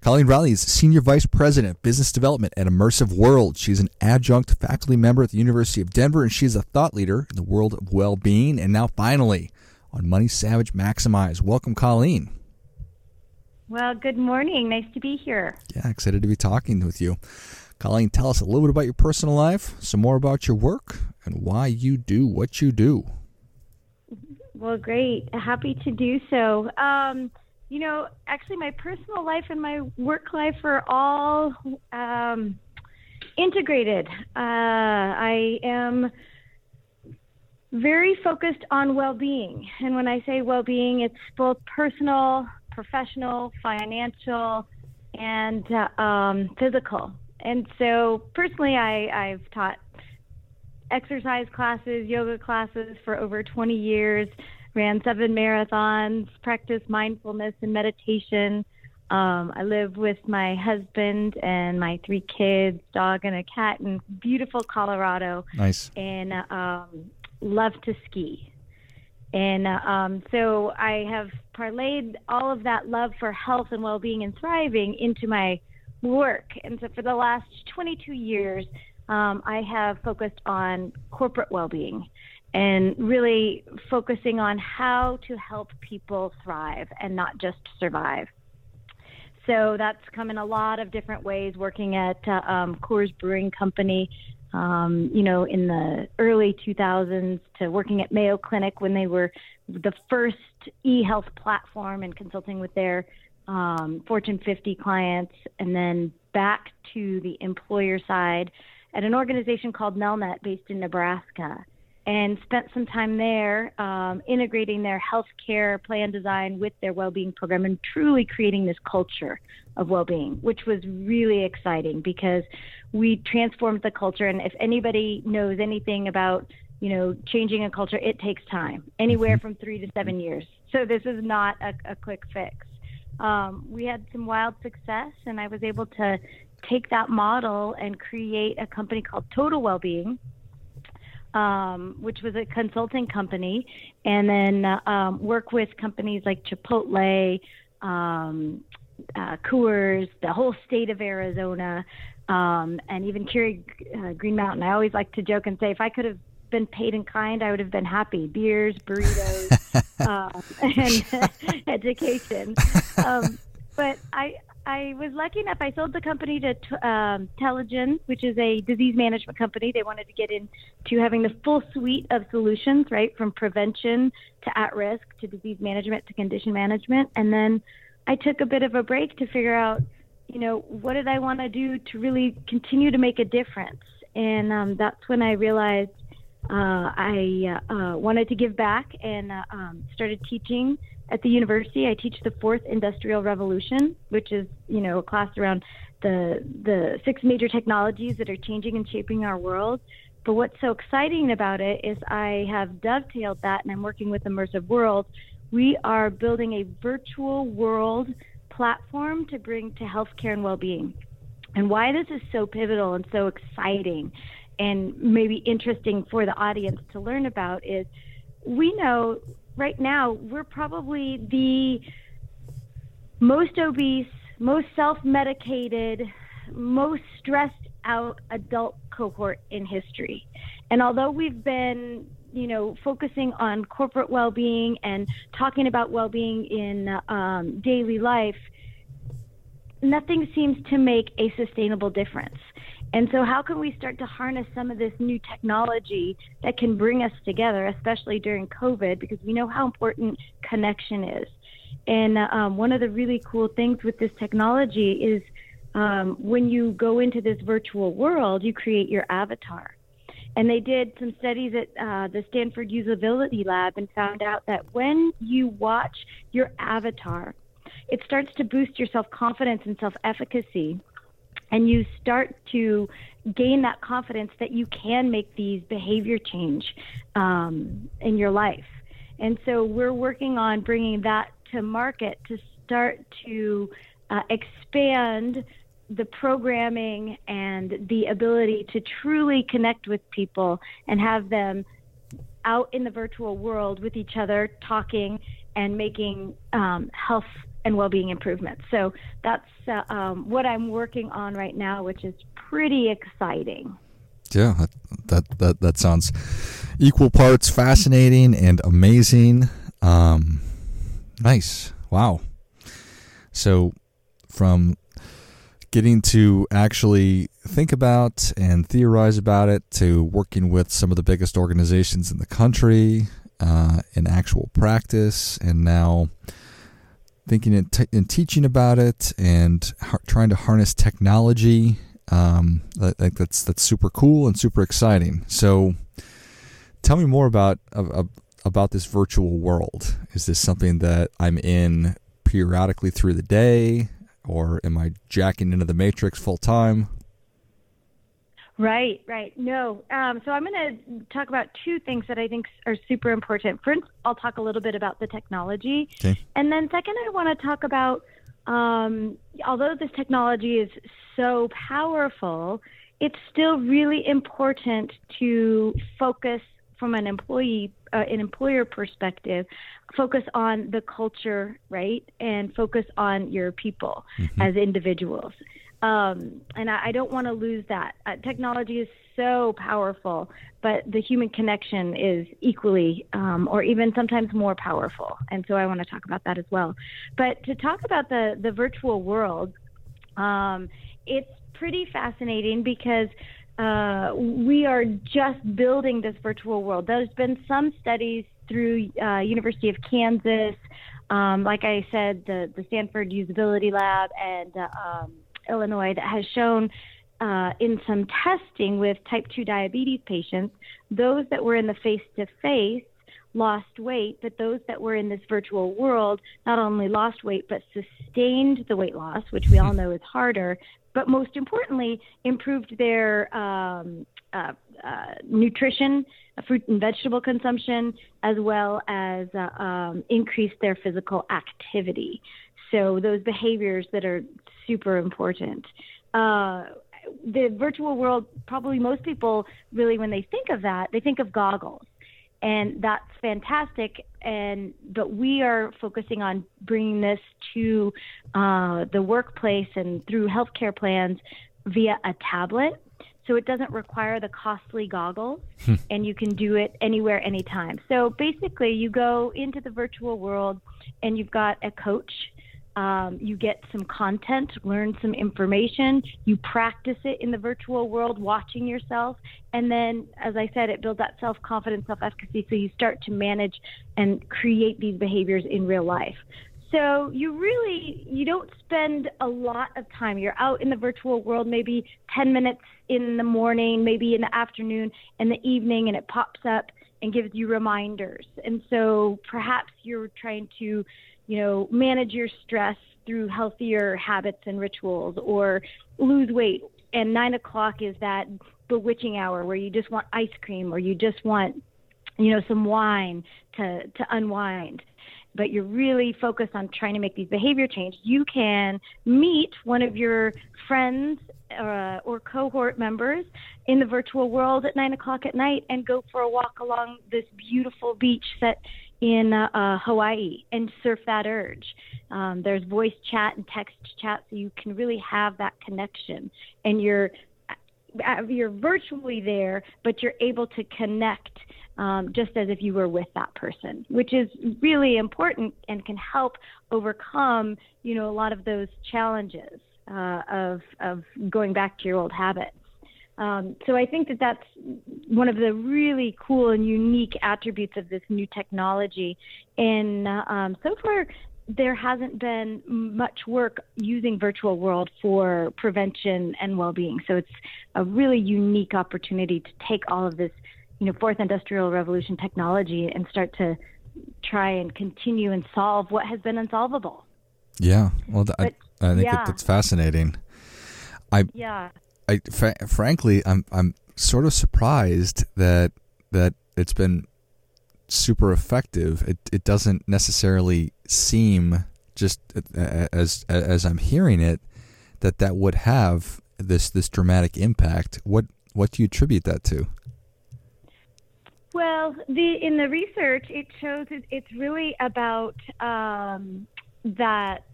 Colleen Riley is Senior Vice President, of Business Development at Immersive World. She's an adjunct faculty member at the University of Denver, and she's a thought leader in the world of well being. And now, finally, on Money Savage Maximize. Welcome, Colleen. Well, good morning. Nice to be here. Yeah, excited to be talking with you. Colleen, tell us a little bit about your personal life, some more about your work, and why you do what you do. Well, great. Happy to do so. Um, you know, actually, my personal life and my work life are all um, integrated. Uh, I am very focused on well being. And when I say well being, it's both personal, professional, financial, and uh, um, physical. And so, personally, I, I've taught exercise classes, yoga classes for over 20 years, ran seven marathons, practiced mindfulness and meditation. Um, I live with my husband and my three kids, dog and a cat in beautiful Colorado. Nice. And um, love to ski. And um, so I have parlayed all of that love for health and well being and thriving into my work. And so for the last 22 years, um, I have focused on corporate well being and really focusing on how to help people thrive and not just survive. So that's come in a lot of different ways, working at uh, um, Coors Brewing Company um, you know, in the early 2000s to working at Mayo Clinic when they were the first e-health platform and consulting with their um, Fortune 50 clients, and then back to the employer side at an organization called Nelnet based in Nebraska and spent some time there um, integrating their healthcare plan design with their well-being program and truly creating this culture of well-being, which was really exciting because we transformed the culture. And if anybody knows anything about you know changing a culture, it takes time, anywhere mm-hmm. from three to seven years. So this is not a, a quick fix. Um, we had some wild success, and I was able to take that model and create a company called Total Wellbeing um, which was a consulting company, and then uh, um, work with companies like Chipotle, um, uh, Coors, the whole state of Arizona, um, and even Keurig uh, Green Mountain. I always like to joke and say if I could have been paid in kind, I would have been happy. Beers, burritos, um, and education. Um, but I, I was lucky enough. I sold the company to um, Telligen, which is a disease management company. They wanted to get into having the full suite of solutions, right, from prevention to at risk to disease management to condition management. And then I took a bit of a break to figure out, you know, what did I want to do to really continue to make a difference. And um, that's when I realized uh, I uh, uh, wanted to give back and uh, um, started teaching at the university. I teach the fourth industrial revolution, which is you know a class around the the six major technologies that are changing and shaping our world. But what's so exciting about it is I have dovetailed that, and I'm working with Immersive World. We are building a virtual world platform to bring to healthcare and well-being. And why this is so pivotal and so exciting and maybe interesting for the audience to learn about is we know right now we're probably the most obese, most self medicated, most stressed out adult cohort in history. And although we've been, you know, focusing on corporate well being and talking about well being in um, daily life, nothing seems to make a sustainable difference. And so, how can we start to harness some of this new technology that can bring us together, especially during COVID, because we know how important connection is. And um, one of the really cool things with this technology is um, when you go into this virtual world, you create your avatar. And they did some studies at uh, the Stanford Usability Lab and found out that when you watch your avatar, it starts to boost your self confidence and self efficacy and you start to gain that confidence that you can make these behavior change um, in your life. And so we're working on bringing that to market to start to uh, expand the programming and the ability to truly connect with people and have them out in the virtual world with each other, talking and making um, health and well-being improvements. So that's uh, um, what I'm working on right now, which is pretty exciting. Yeah, that, that that that sounds equal parts fascinating and amazing. Um, nice. Wow. So from getting to actually think about and theorize about it to working with some of the biggest organizations in the country uh, in actual practice and now thinking and, and teaching about it and ha- trying to harness technology um, I think that's that's super cool and super exciting so tell me more about uh, about this virtual world is this something that i'm in periodically through the day or am I jacking into the matrix full time? Right, right. No. Um, so I'm going to talk about two things that I think are super important. First, I'll talk a little bit about the technology. Okay. And then, second, I want to talk about um, although this technology is so powerful, it's still really important to focus from an employee, uh, an employer perspective, focus on the culture, right, and focus on your people mm-hmm. as individuals. Um, and I, I don't want to lose that. Uh, technology is so powerful, but the human connection is equally, um, or even sometimes more powerful. And so I want to talk about that as well. But to talk about the the virtual world, um, it's pretty fascinating because uh, we are just building this virtual world. There's been some studies through uh, University of Kansas, um, like I said, the the Stanford Usability Lab and uh, um, Illinois that has shown uh, in some testing with type 2 diabetes patients, those that were in the face to face lost weight, but those that were in this virtual world not only lost weight, but sustained the weight loss, which we all know is harder, but most importantly, improved their um, uh, uh, nutrition, fruit and vegetable consumption, as well as uh, um, increased their physical activity. So those behaviors that are super important. Uh, the virtual world, probably most people really, when they think of that, they think of goggles and that's fantastic. And but we are focusing on bringing this to uh, the workplace and through healthcare plans via a tablet. So it doesn't require the costly goggles, hmm. and you can do it anywhere, anytime. So basically, you go into the virtual world, and you've got a coach um, you get some content, learn some information, you practice it in the virtual world, watching yourself, and then, as I said, it builds that self confidence, self efficacy. So you start to manage and create these behaviors in real life. So you really you don't spend a lot of time. You're out in the virtual world, maybe 10 minutes in the morning, maybe in the afternoon, in the evening, and it pops up and gives you reminders. And so perhaps you're trying to you know, manage your stress through healthier habits and rituals or lose weight. And nine o'clock is that bewitching hour where you just want ice cream or you just want, you know, some wine to, to unwind. But you're really focused on trying to make these behavior change. You can meet one of your friends uh, or cohort members in the virtual world at nine o'clock at night and go for a walk along this beautiful beach that in uh, uh, Hawaii and surf that urge. Um, there's voice chat and text chat, so you can really have that connection. And you're uh, you're virtually there, but you're able to connect um, just as if you were with that person, which is really important and can help overcome, you know, a lot of those challenges uh, of of going back to your old habits. Um, so I think that that's one of the really cool and unique attributes of this new technology. And um, so far, there hasn't been much work using virtual world for prevention and well-being. So it's a really unique opportunity to take all of this, you know, fourth industrial revolution technology and start to try and continue and solve what has been unsolvable. Yeah, well, but, I, I think yeah. that's fascinating. I yeah. I fr- frankly, I'm I'm sort of surprised that that it's been super effective. It it doesn't necessarily seem just uh, as as I'm hearing it that that would have this this dramatic impact. What what do you attribute that to? Well, the in the research, it shows it, it's really about um, that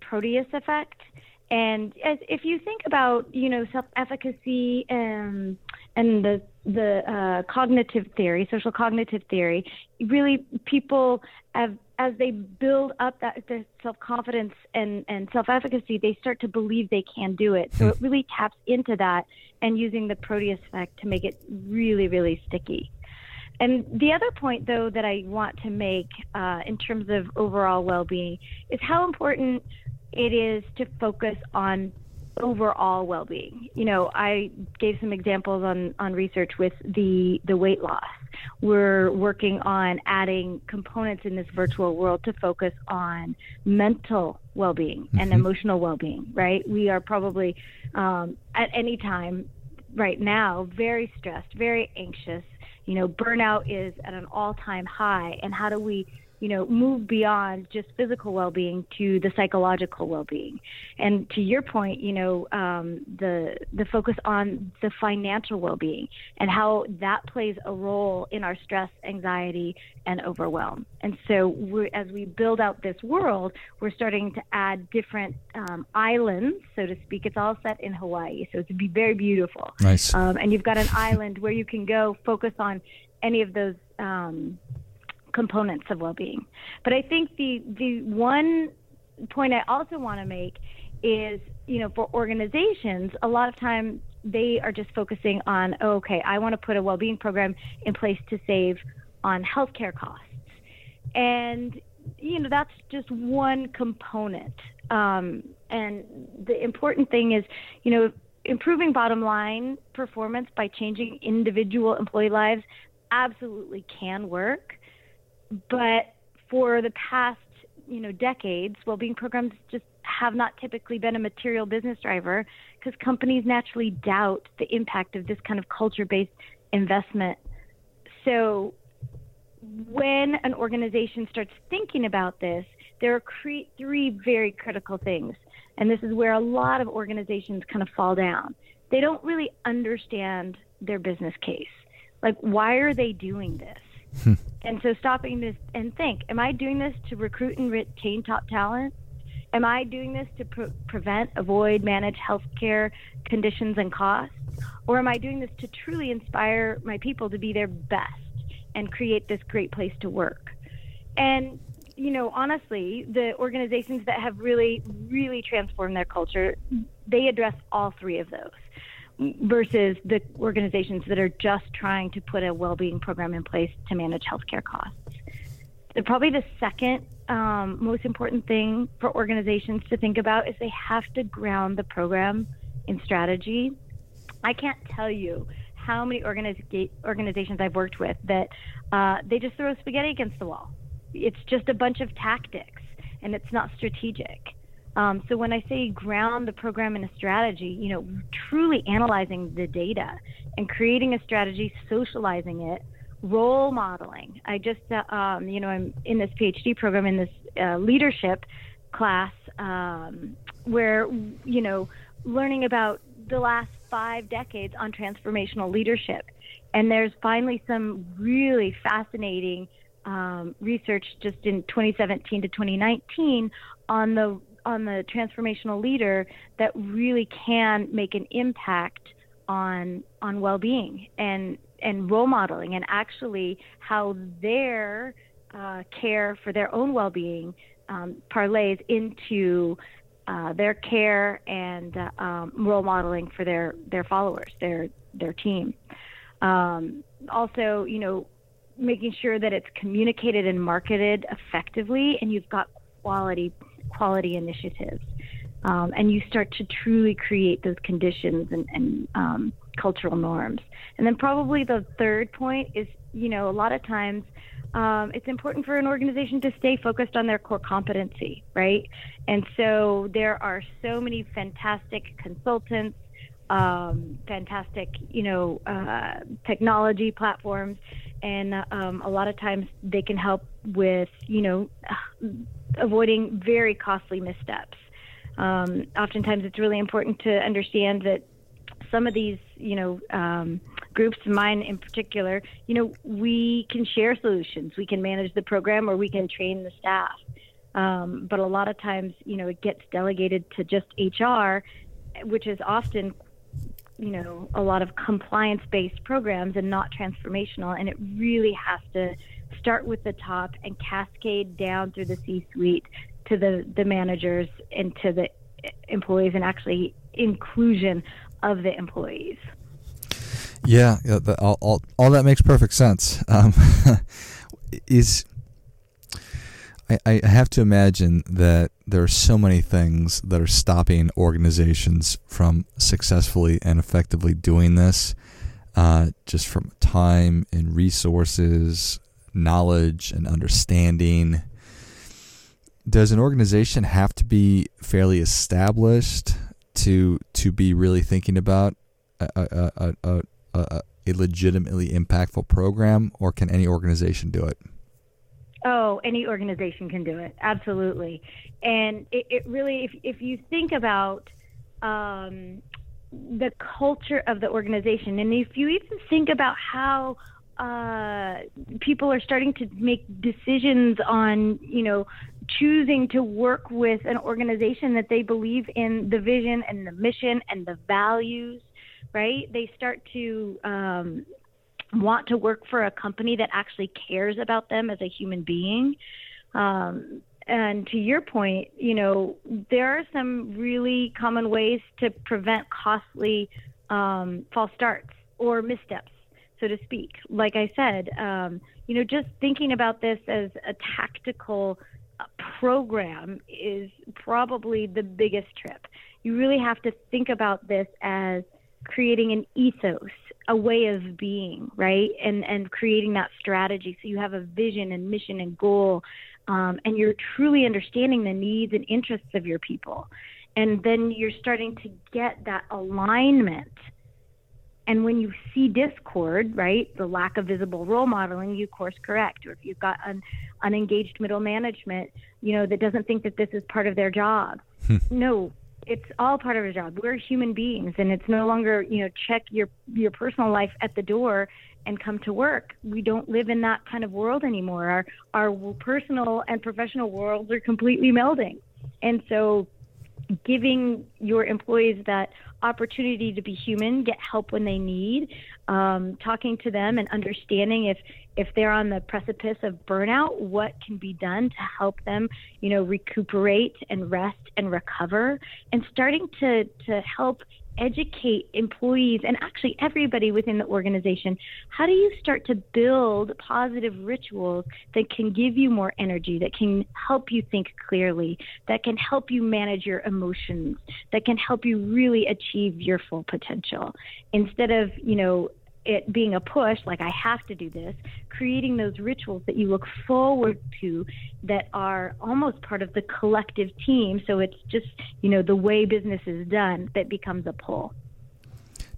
Proteus effect. And as, if you think about, you know, self-efficacy and and the the uh, cognitive theory, social cognitive theory, really people have as they build up that the self confidence and, and self efficacy, they start to believe they can do it. So it really taps into that and using the Proteus effect to make it really, really sticky. And the other point, though, that I want to make uh, in terms of overall well being is how important it is to focus on overall well-being. You know, I gave some examples on on research with the the weight loss. We're working on adding components in this virtual world to focus on mental well-being mm-hmm. and emotional well-being. Right? We are probably um, at any time right now very stressed, very anxious. You know, burnout is at an all-time high, and how do we you know, move beyond just physical well-being to the psychological well-being. And to your point, you know, um, the the focus on the financial well-being and how that plays a role in our stress, anxiety, and overwhelm. And so, as we build out this world, we're starting to add different um, islands, so to speak. It's all set in Hawaii, so it's be very beautiful. Nice. Um, and you've got an island where you can go focus on any of those. Um, components of well-being. But I think the the one point I also want to make is, you know, for organizations, a lot of time they are just focusing on, oh, okay, I want to put a well-being program in place to save on healthcare costs, and you know that's just one component. Um, and the important thing is, you know, improving bottom line performance by changing individual employee lives absolutely can work but for the past, you know, decades, well-being programs just have not typically been a material business driver because companies naturally doubt the impact of this kind of culture-based investment. So when an organization starts thinking about this, there are cre- three very critical things. And this is where a lot of organizations kind of fall down. They don't really understand their business case. Like, why are they doing this? And so stopping this and think, am I doing this to recruit and retain top talent? Am I doing this to pre- prevent, avoid, manage healthcare conditions and costs? Or am I doing this to truly inspire my people to be their best and create this great place to work? And, you know, honestly, the organizations that have really, really transformed their culture, they address all three of those versus the organizations that are just trying to put a well-being program in place to manage healthcare costs. So probably the second um, most important thing for organizations to think about is they have to ground the program in strategy. I can't tell you how many organiza- organizations I've worked with that uh, they just throw spaghetti against the wall. It's just a bunch of tactics, and it's not strategic. Um, so when I say ground the program in a strategy, you know, truly analyzing the data and creating a strategy, socializing it, role modeling. I just, uh, um, you know, I'm in this PhD program in this uh, leadership class um, where, you know, learning about the last five decades on transformational leadership. And there's finally some really fascinating um, research just in 2017 to 2019 on the on the transformational leader that really can make an impact on on well-being and and role modeling and actually how their uh, care for their own well-being um, parlays into uh, their care and uh, um, role modeling for their their followers, their their team. Um, also, you know, making sure that it's communicated and marketed effectively, and you've got quality quality initiatives. Um, and you start to truly create those conditions and, and um, cultural norms. And then probably the third point is, you know, a lot of times um, it's important for an organization to stay focused on their core competency, right? And so there are so many fantastic consultants, um, fantastic, you know, uh, technology platforms, and um, a lot of times they can help with, you know, avoiding very costly missteps. Um, oftentimes, it's really important to understand that some of these, you know, um, groups, mine in particular, you know, we can share solutions. We can manage the program or we can train the staff. Um, but a lot of times, you know, it gets delegated to just HR, which is often, you know, a lot of compliance based programs and not transformational. And it really has to start with the top and cascade down through the C suite to the, the managers and to the employees and actually inclusion of the employees. Yeah, yeah the, all, all, all that makes perfect sense. Um, is I, I have to imagine that there are so many things that are stopping organizations from successfully and effectively doing this, uh, just from time and resources, knowledge and understanding. Does an organization have to be fairly established to to be really thinking about a, a, a, a, a legitimately impactful program, or can any organization do it? Oh, any organization can do it. Absolutely. And it, it really, if, if you think about um, the culture of the organization, and if you even think about how uh, people are starting to make decisions on, you know, choosing to work with an organization that they believe in the vision and the mission and the values right? They start to um, want to work for a company that actually cares about them as a human being. Um, and to your point, you know, there are some really common ways to prevent costly um, false starts or missteps, so to speak. Like I said, um, you know, just thinking about this as a tactical uh, program is probably the biggest trip. You really have to think about this as creating an ethos, a way of being, right? And and creating that strategy so you have a vision and mission and goal, um, and you're truly understanding the needs and interests of your people, and then you're starting to get that alignment. And when you see discord, right, the lack of visible role modeling, you course correct. Or if you've got an unengaged middle management, you know, that doesn't think that this is part of their job, hmm. no, it's all part of a job. We're human beings, and it's no longer you know check your your personal life at the door and come to work. We don't live in that kind of world anymore. Our our personal and professional worlds are completely melding, and so giving your employees that opportunity to be human, get help when they need, um, talking to them and understanding if if they're on the precipice of burnout, what can be done to help them, you know, recuperate and rest and recover, and starting to to help educate employees and actually everybody within the organization. How do you start to build positive rituals that can give you more energy that can help you think clearly that can help you manage your emotions that can help you really achieve your full potential? Instead of you know it being a push, like I have to do this, creating those rituals that you look forward to that are almost part of the collective team. So it's just, you know, the way business is done that becomes a pull.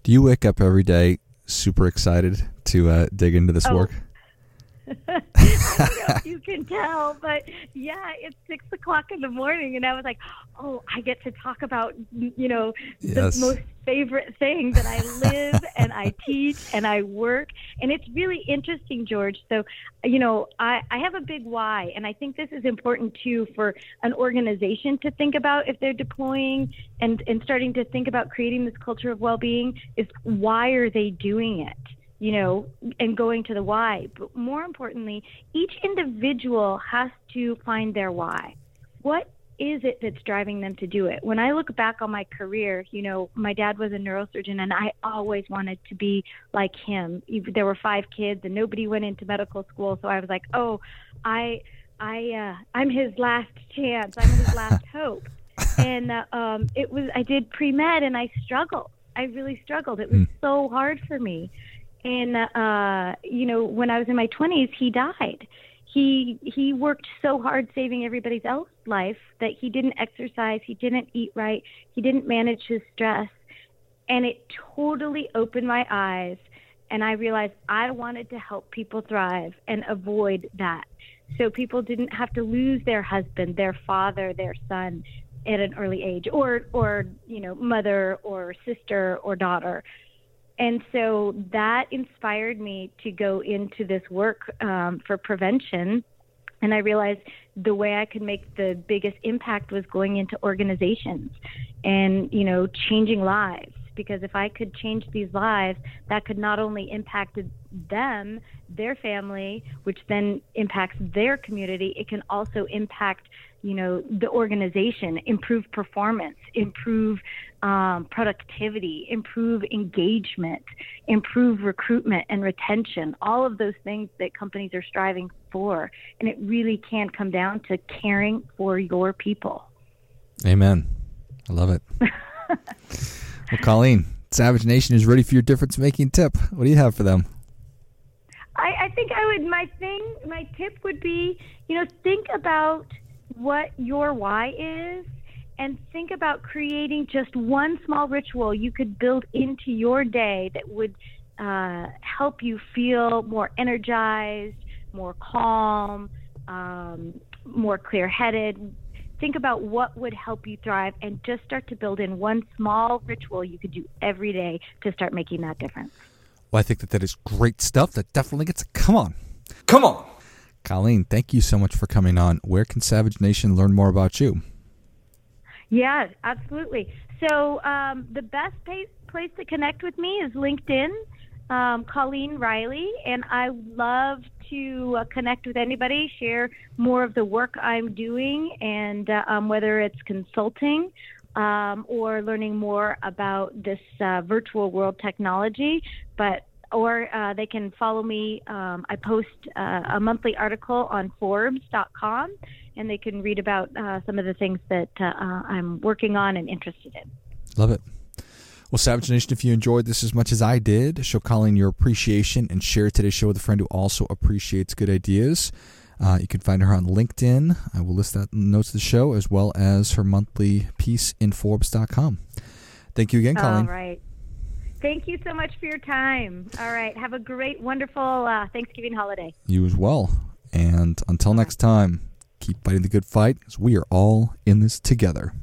Do you wake up every day super excited to uh, dig into this oh. work? I don't know if you can tell, but yeah, it's six o'clock in the morning, and I was like, "Oh, I get to talk about you know yes. the most favorite thing that I live and I teach and I work, and it's really interesting, George. So, you know, I I have a big why, and I think this is important too for an organization to think about if they're deploying and and starting to think about creating this culture of well-being. Is why are they doing it? You know, and going to the why. But more importantly, each individual has to find their why. What is it that's driving them to do it? When I look back on my career, you know, my dad was a neurosurgeon and I always wanted to be like him. There were five kids and nobody went into medical school, so I was like, "Oh, I I uh I'm his last chance. I'm his last hope." And uh, um it was I did pre-med and I struggled. I really struggled. It was mm. so hard for me And uh, you know, when I was in my 20s, he died. He he worked so hard saving everybody else's life that he didn't exercise, he didn't eat right, he didn't manage his stress, and it totally opened my eyes. And I realized I wanted to help people thrive and avoid that. So people didn't have to lose their husband, their father, their son at an early age or or you know mother or sister or daughter and so that inspired me to go into this work um, for prevention. And i realized the way i could make the biggest impact was going into organizations and you know changing lives because if i could change these lives that could not only impact them their family which then impacts their community it can also impact you know the organization improve performance improve um, productivity improve engagement improve recruitment and retention all of those things that companies are striving for. And it really can come down to caring for your people. Amen. I love it well colleen savage nation is ready for your difference making tip what do you have for them I, I think I would. My thing, my tip would be, you know, think about what your why is and think about creating just one small ritual you could build into your day that would uh, help you feel more energized, more calm, um, more clear headed. Think about what would help you thrive and just start to build in one small ritual you could do every day to start making that difference. Well, I think that that is great stuff. That definitely gets a come on. Come on. Colleen, thank you so much for coming on. Where can Savage Nation learn more about you? Yeah, absolutely. So um, the best place to connect with me is LinkedIn, um, Colleen Riley, and I love to uh, connect with anybody, share more of the work I'm doing, and uh, um, whether it's consulting um, or learning more about this uh, virtual world technology. But or uh, they can follow me. Um, I post uh, a monthly article on Forbes.com, and they can read about uh, some of the things that uh, I'm working on and interested in. Love it. Well, Savage Nation, if you enjoyed this as much as I did, show Colleen your appreciation and share today's show with a friend who also appreciates good ideas. Uh, you can find her on LinkedIn. I will list that in notes of the show as well as her monthly piece in Forbes.com. Thank you again, Colleen. All right. Thank you so much for your time. All right. Have a great, wonderful uh, Thanksgiving holiday. You as well. And until next time, keep fighting the good fight because we are all in this together.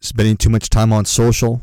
Spending too much time on social?